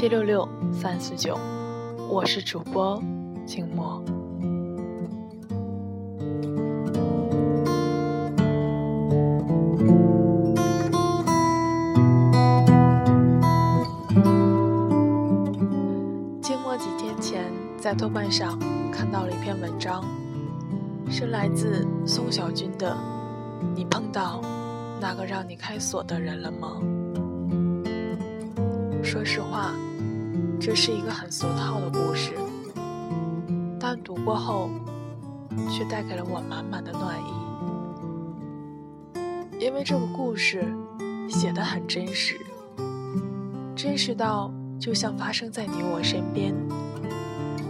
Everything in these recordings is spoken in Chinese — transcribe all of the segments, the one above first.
七六六三四九，我是主播静默。静默几天前在豆瓣上看到了一篇文章，是来自宋小军的《你碰到》。那个让你开锁的人了吗？说实话，这是一个很俗套的故事，但读过后却带给了我满满的暖意。因为这个故事写得很真实，真实到就像发生在你我身边，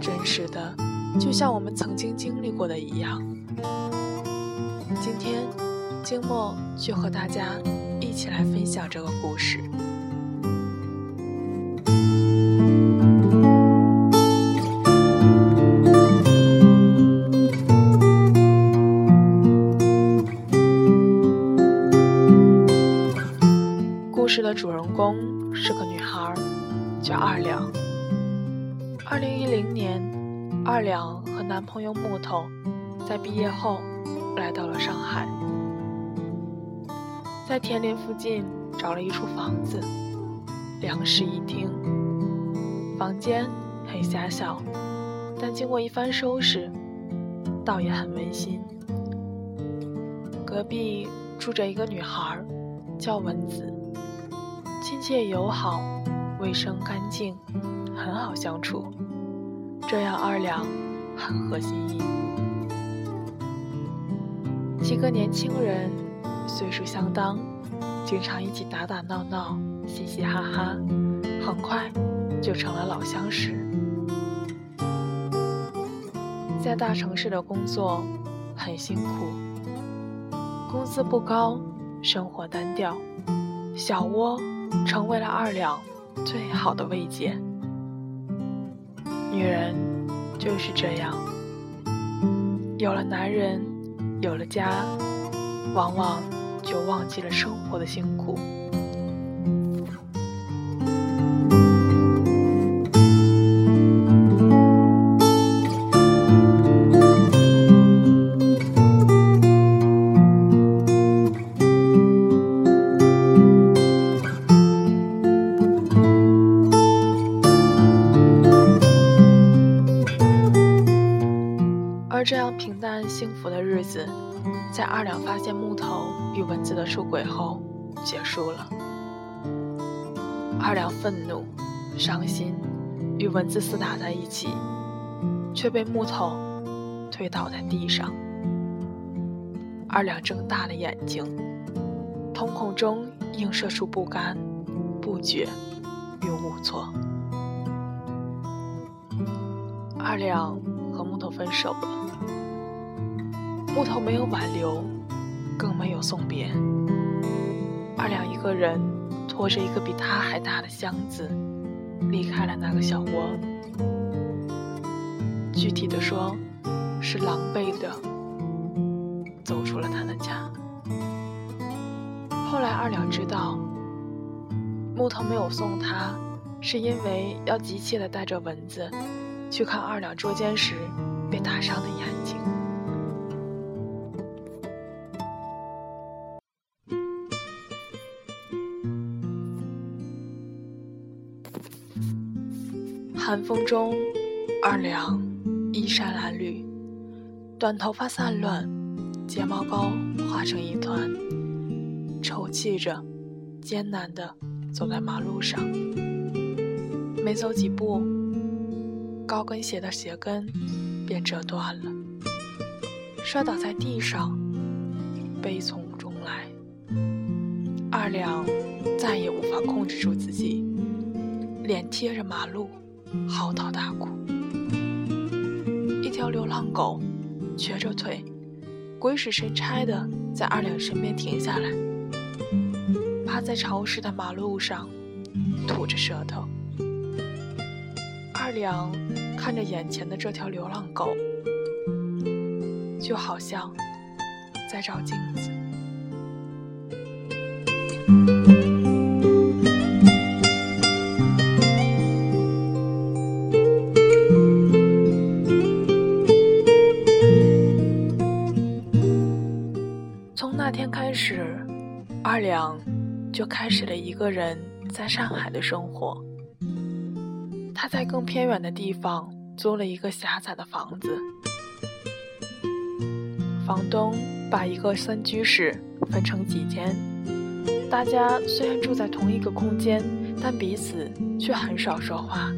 真实的就像我们曾经经历过的一样。今天。静默就和大家一起来分享这个故事。事的主人公是个女孩，叫二两。二零一零年，二两和男朋友木头在毕业后来到了上海。在田林附近找了一处房子，两室一厅，房间很狭小，但经过一番收拾，倒也很温馨。隔壁住着一个女孩，叫蚊子，切友好，卫生干净，很好相处，这样二两很合心意。几个年轻人。岁数相当，经常一起打打闹闹，嘻嘻哈哈，很快就成了老相识。在大城市的工作很辛苦，工资不高，生活单调，小窝成为了二两最好的慰藉。女人就是这样，有了男人，有了家，往往。就忘记了生活的辛苦。二两发现木头与蚊子的出轨后，结束了。二两愤怒、伤心，与蚊子厮打在一起，却被木头推倒在地上。二两睁大了眼睛，瞳孔中映射出不甘、不觉与无措。二两和木头分手了。木头没有挽留，更没有送别。二两一个人拖着一个比他还大的箱子，离开了那个小窝。具体的说，是狼狈的走出了他的家。后来二两知道，木头没有送他，是因为要急切的带着蚊子去看二两捉奸时被打伤的眼睛。寒风中，二两衣衫褴褛，短头发散乱，睫毛膏化成一团，抽泣着，艰难地走在马路上。没走几步，高跟鞋的鞋跟便折断了，摔倒在地上，悲从中来。二两再也无法控制住自己，脸贴着马路。嚎啕大哭，一条流浪狗瘸着腿，鬼使神差的在二两身边停下来，趴在潮湿的马路上吐着舌头。二两看着眼前的这条流浪狗，就好像在照镜子。就开始了一个人在上海的生活。他在更偏远的地方租了一个狭窄的房子，房东把一个三居室分成几间，大家虽然住在同一个空间，但彼此却很少说话，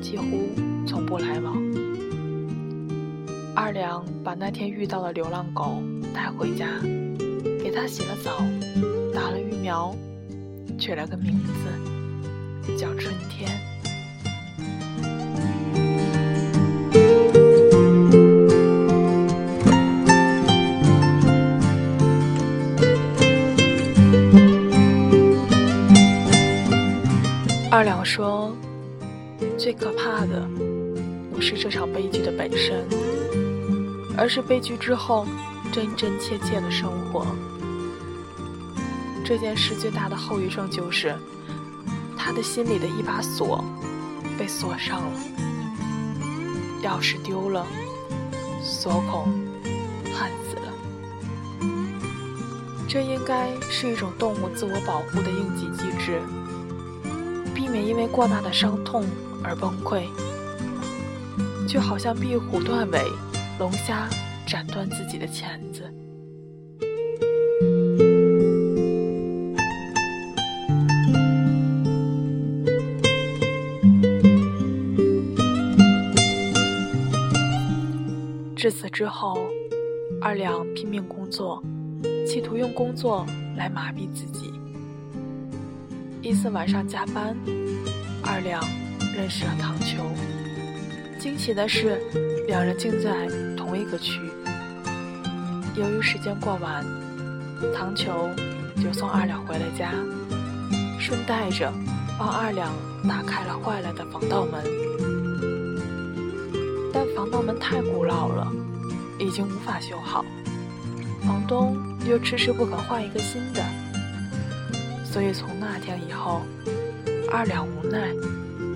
几乎从不来往。二两把那天遇到的流浪狗带回家，给它洗了澡，苗，取了个名字，叫春天。二两说：“最可怕的不是这场悲剧的本身，而是悲剧之后真真切切的生活。这件事最大的后遗症就是，他的心里的一把锁被锁上了，钥匙丢了，锁孔焊死了。这应该是一种动物自我保护的应急机制。”避免因为过大的伤痛而崩溃，就好像壁虎断尾，龙虾斩断自己的钳子。至此之后，二两拼命工作，企图用工作来麻痹自己。一次晚上加班，二两认识了唐球。惊喜的是，两人竟在同一个区。由于时间过晚，唐球就送二两回了家，顺带着帮二两打开了坏了的防盗门。防盗门太古老了，已经无法修好，房东又迟迟不肯换一个新的。所以从那天以后，二两无奈，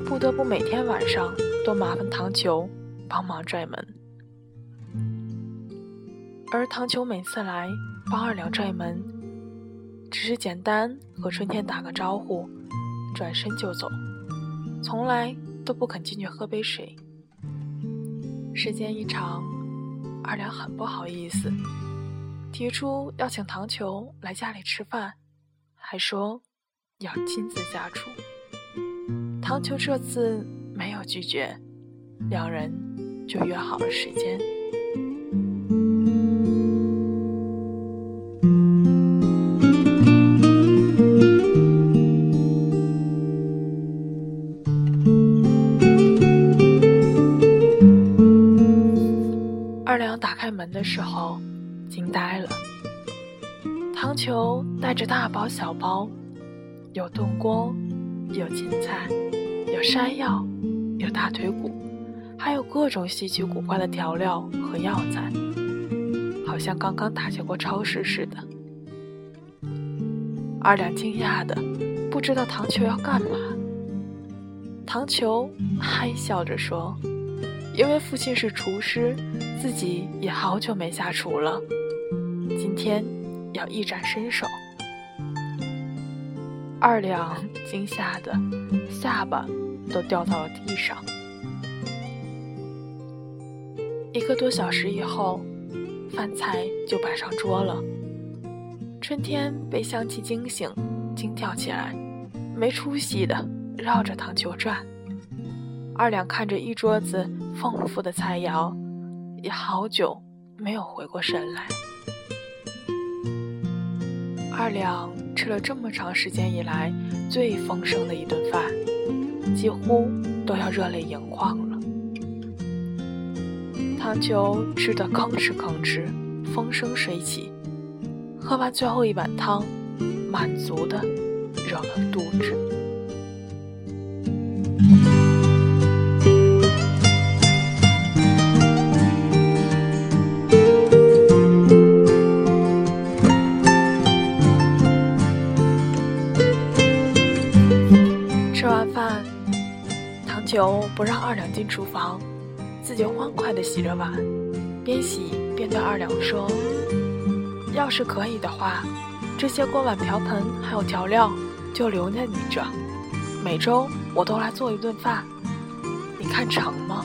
不得不每天晚上都麻烦唐球帮忙拽门。而唐球每次来帮二两拽门，只是简单和春天打个招呼，转身就走，从来都不肯进去喝杯水。时间一长，二两很不好意思，提出要请唐球来家里吃饭。还说要亲自下厨，唐球这次没有拒绝，两人就约好了时间。的时候，惊呆了。糖球带着大包小包，有炖锅，有芹菜，有山药，有大腿骨，还有各种稀奇古怪的调料和药材，好像刚刚打劫过超市似的。二两惊讶的不知道糖球要干嘛。糖球嗨笑着说：“因为父亲是厨师，自己也好久没下厨了，今天。”要一展身手，二两惊吓的下巴都掉到了地上。一个多小时以后，饭菜就摆上桌了。春天被香气惊醒，惊跳起来，没出息的绕着糖球转。二两看着一桌子丰富的菜肴，也好久没有回过神来。二两吃了这么长时间以来最丰盛的一顿饭，几乎都要热泪盈眶了。汤球吃得吭哧吭哧，风生水起。喝完最后一碗汤，满足的揉了肚子。球不让二两进厨房，自己欢快地洗着碗，边洗边对二两说：“要是可以的话，这些锅碗瓢盆还有调料就留在你这，每周我都来做一顿饭，你看成吗？”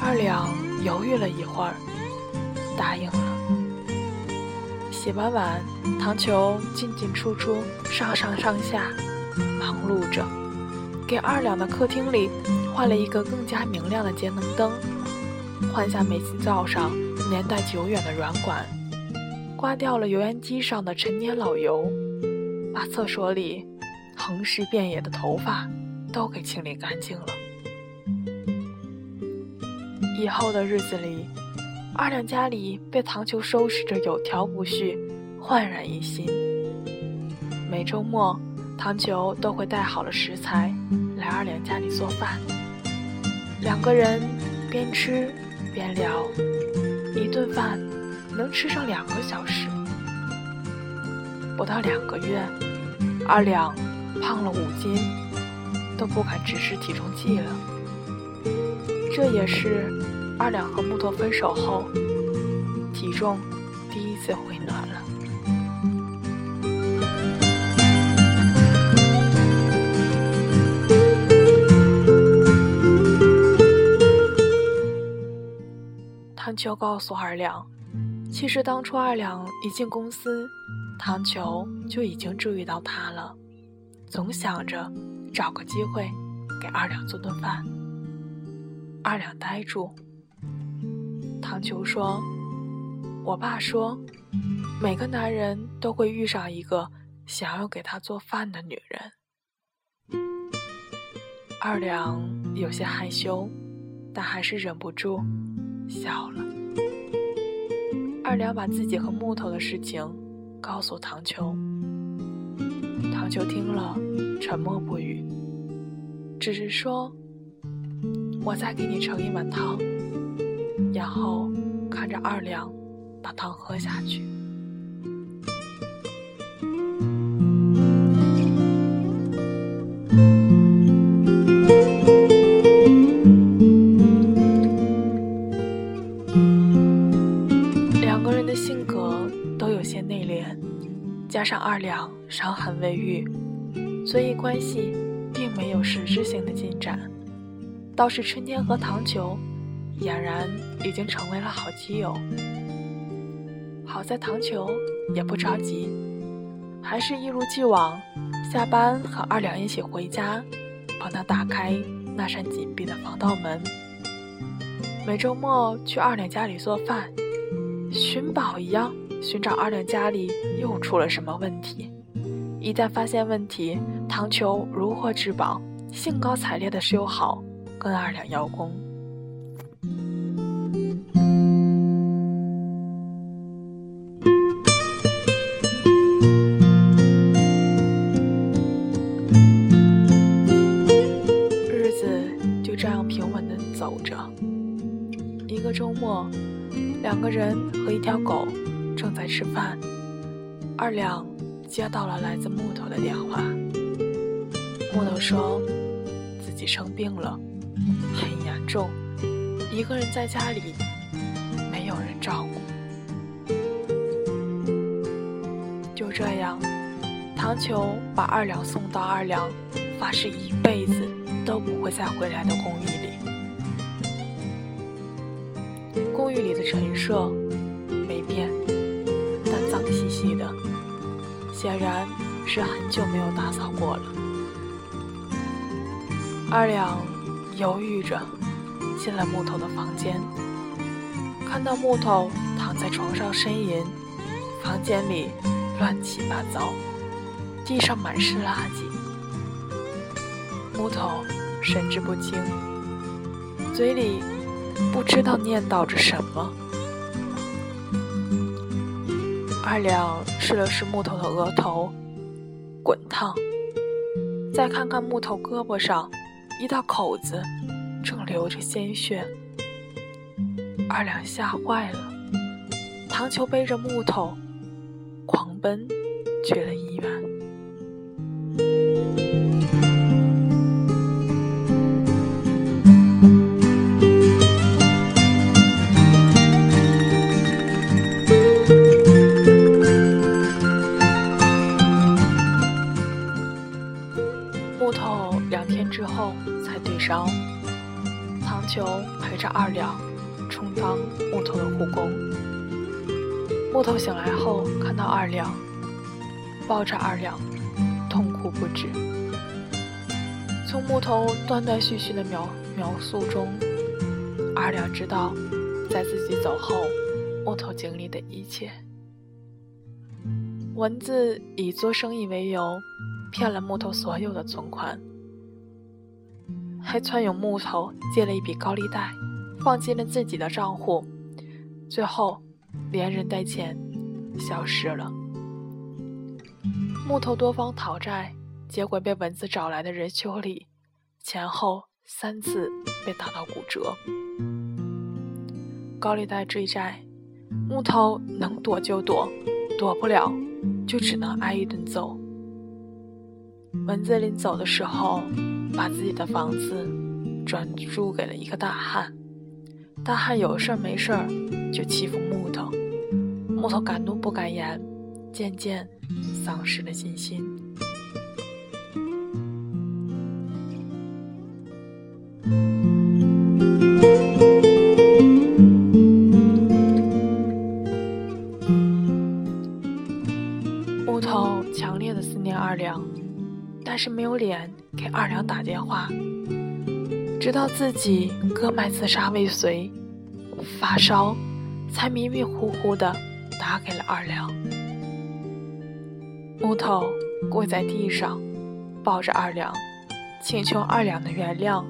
二两犹豫了一会儿，答应了。洗完碗，糖球进进出出，上上上下，忙碌着，给二两的客厅里换了一个更加明亮的节能灯，换下煤气灶上年代久远的软管，刮掉了油烟机上的陈年老油，把厕所里横尸遍野的头发都给清理干净了。以后的日子里，二两家里被糖球收拾着有条不紊、焕然一新。每周末，糖球都会带好了食材来二两家里做饭，两个人边吃边聊，一顿饭能吃上两个小时。不到两个月，二两胖了五斤，都不敢直视体重计了。这也是二两和木头分手后，体重第一次回暖了。糖球告诉二两，其实当初二两一进公司，糖球就已经注意到他了，总想着找个机会给二两做顿饭。二两呆住。糖球说：“我爸说，每个男人都会遇上一个想要给他做饭的女人。”二两有些害羞，但还是忍不住笑了。二两把自己和木头的事情告诉唐秋，唐秋听了沉默不语，只是说。我再给你盛一碗汤，然后看着二两把汤喝下去。加上二两伤痕未愈，所以关系并没有实质性的进展。倒是春天和糖球，俨然已经成为了好基友。好在糖球也不着急，还是一如既往，下班和二两一起回家，帮他打开那扇紧闭的防盗门。每周末去二两家里做饭，寻宝一样寻找二两家里又出了什么问题。一旦发现问题，唐球如获至宝，兴高采烈地修好。跟二两邀功。条狗正在吃饭，二两接到了来自木头的电话。木头说自己生病了。很严重，一个人在家里，没有人照顾。就这样，糖球把二两送到二两发誓一辈子都不会再回来的公寓里。公寓里的陈设显然是很久没有打扫过了。二两。犹豫着进了木头的房间，看到木头躺在床上呻吟，房间里乱七八糟，地上满是垃圾。木头神志不清，嘴里不知道念叨着什么。二两试了试木头的额头，滚烫。再看看木头胳膊上。一道口子正流着鲜血，二两吓坏了。糖球背着木头狂奔去了医院。烧。唐球陪着二两，充当木头的护工。木头醒来后，看到二两，抱着二两，痛哭不止。从木头断断续续的描描述中，二两知道，在自己走后，木头经历的一切。文字以做生意为由，骗了木头所有的存款，还撺掇木头借了一笔高利贷，放进了自己的账户，最后连人带钱消失了。木头多方讨债，结果被蚊子找来的人修理，前后三次被打到骨折。高利贷追债，木头能躲就躲，躲不了。就只能挨一顿揍。蚊子临走的时候，把自己的房子转租给了一个大汉。大汉有事儿没事儿就欺负木头，木头敢怒不敢言，渐渐丧失了信心。木头强烈的思念二两但是没有脸给二两打电话，直到自己割脉自杀未遂，发烧，才迷迷糊糊的打给了二两。木头跪在地上，抱着二两，请求二两的原谅，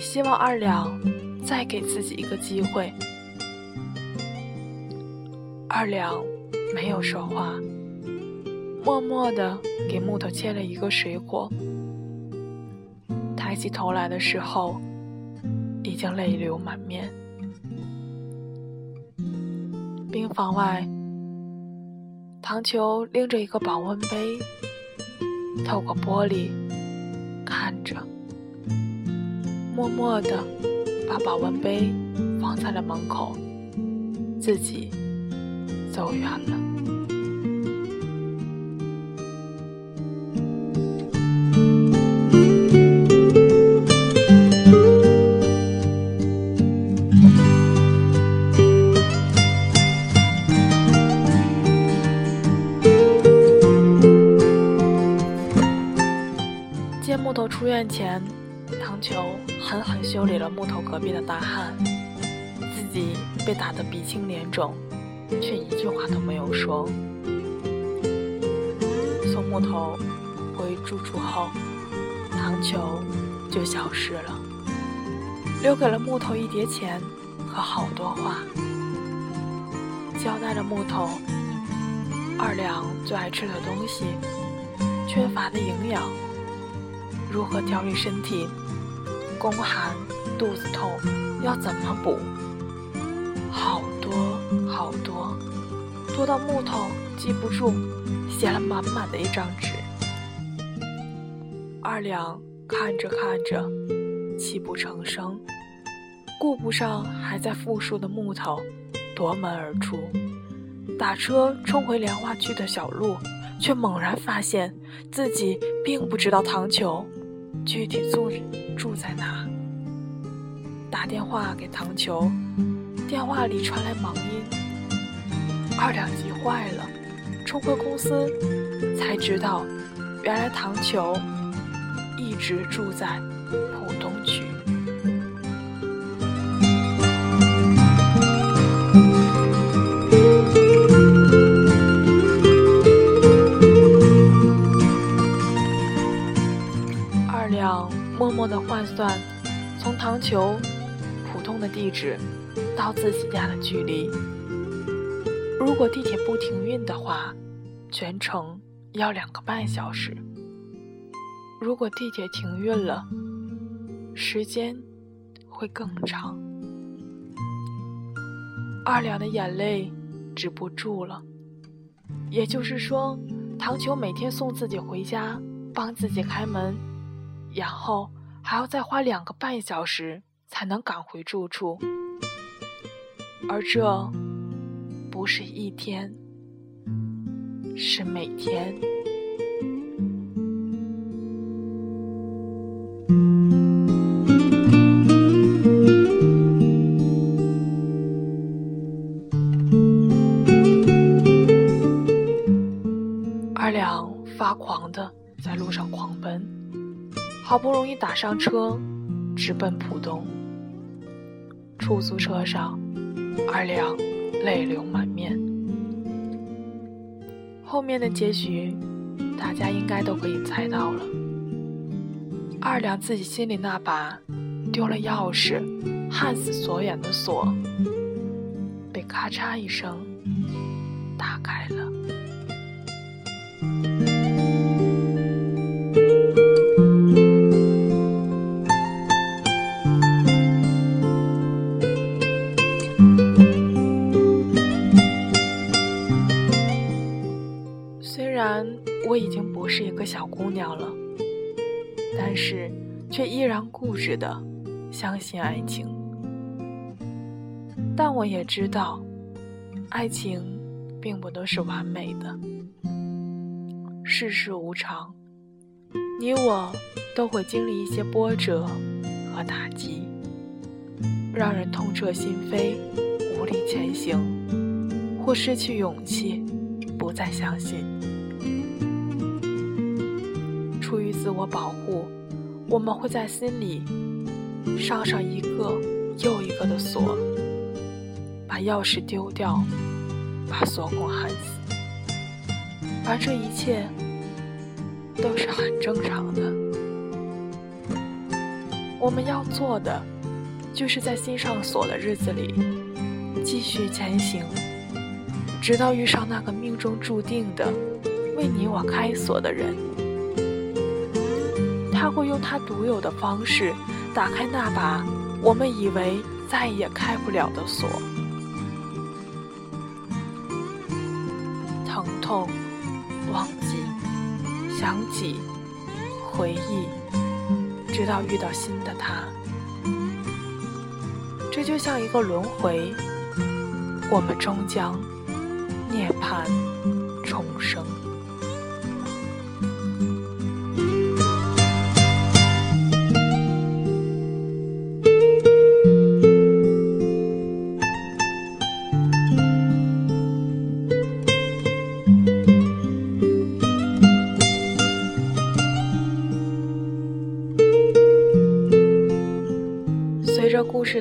希望二两再给自己一个机会。二两没有说话。默默地给木头切了一个水果，抬起头来的时候，已经泪流满面。病房外，唐球拎着一个保温杯，透过玻璃看着，默默地把保温杯放在了门口，自己走远了。被打得鼻青脸肿，却一句话都没有说。送木头回住处后，唐球就消失了，留给了木头一叠钱和好多话，交代了木头二两最爱吃的东西，缺乏的营养。如何调理身体？宫寒、肚子痛要怎么补？说到木头记不住，写了满满的一张纸。二两看着看着，泣不成声，顾不上还在复述的木头，夺门而出，打车冲回莲花区的小路，却猛然发现自己并不知道唐球。具体住住在哪？打电话给唐球，电话里传来忙音。二两急坏了，冲回公司，才知道，原来唐球一直住在浦东区。二两默默的换算，从唐球普通的地址到自己家的距离，如果地铁不停运的话，全程要两个半小时；如果地铁停运了，时间会更长。二两的眼泪止不住了，也就是说，唐球每天送自己回家，帮自己开门。然后还要再花两个半小时才能赶回住处，而这不是一天是每天。二两发狂的在路上狂奔好不容易打上车直奔浦东。出租车上二两泪流满面。后面的结局，大家应该都可以猜到了。二两自己心里那把丢了钥匙、焊死锁眼的锁，被咔嚓一声打开了。我已经不是一个小姑娘了，但是却依然固执的相信爱情。但我也知道，爱情并不都是完美的。世事无常，你我都会经历一些波折和打击，让人痛彻心扉，无力前行，或失去勇气，不再相信。自我保护，我们会在心里上上一个又一个的锁，把钥匙丢掉，把锁孔焊死。而这一切都是很正常的。我们要做的，就是在心上锁的日子里继续前行，直到遇上那个命中注定的为你我开锁的人。他会用他独有的方式打开那把我们以为再也开不了的锁。疼痛。忘记，想起，回忆，直到遇到新的他。这就像一个轮回，我们终将涅槃重生。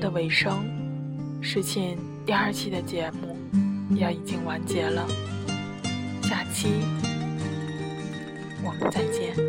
尾声，事情第二期的节目也已经完结了。下期我们再见。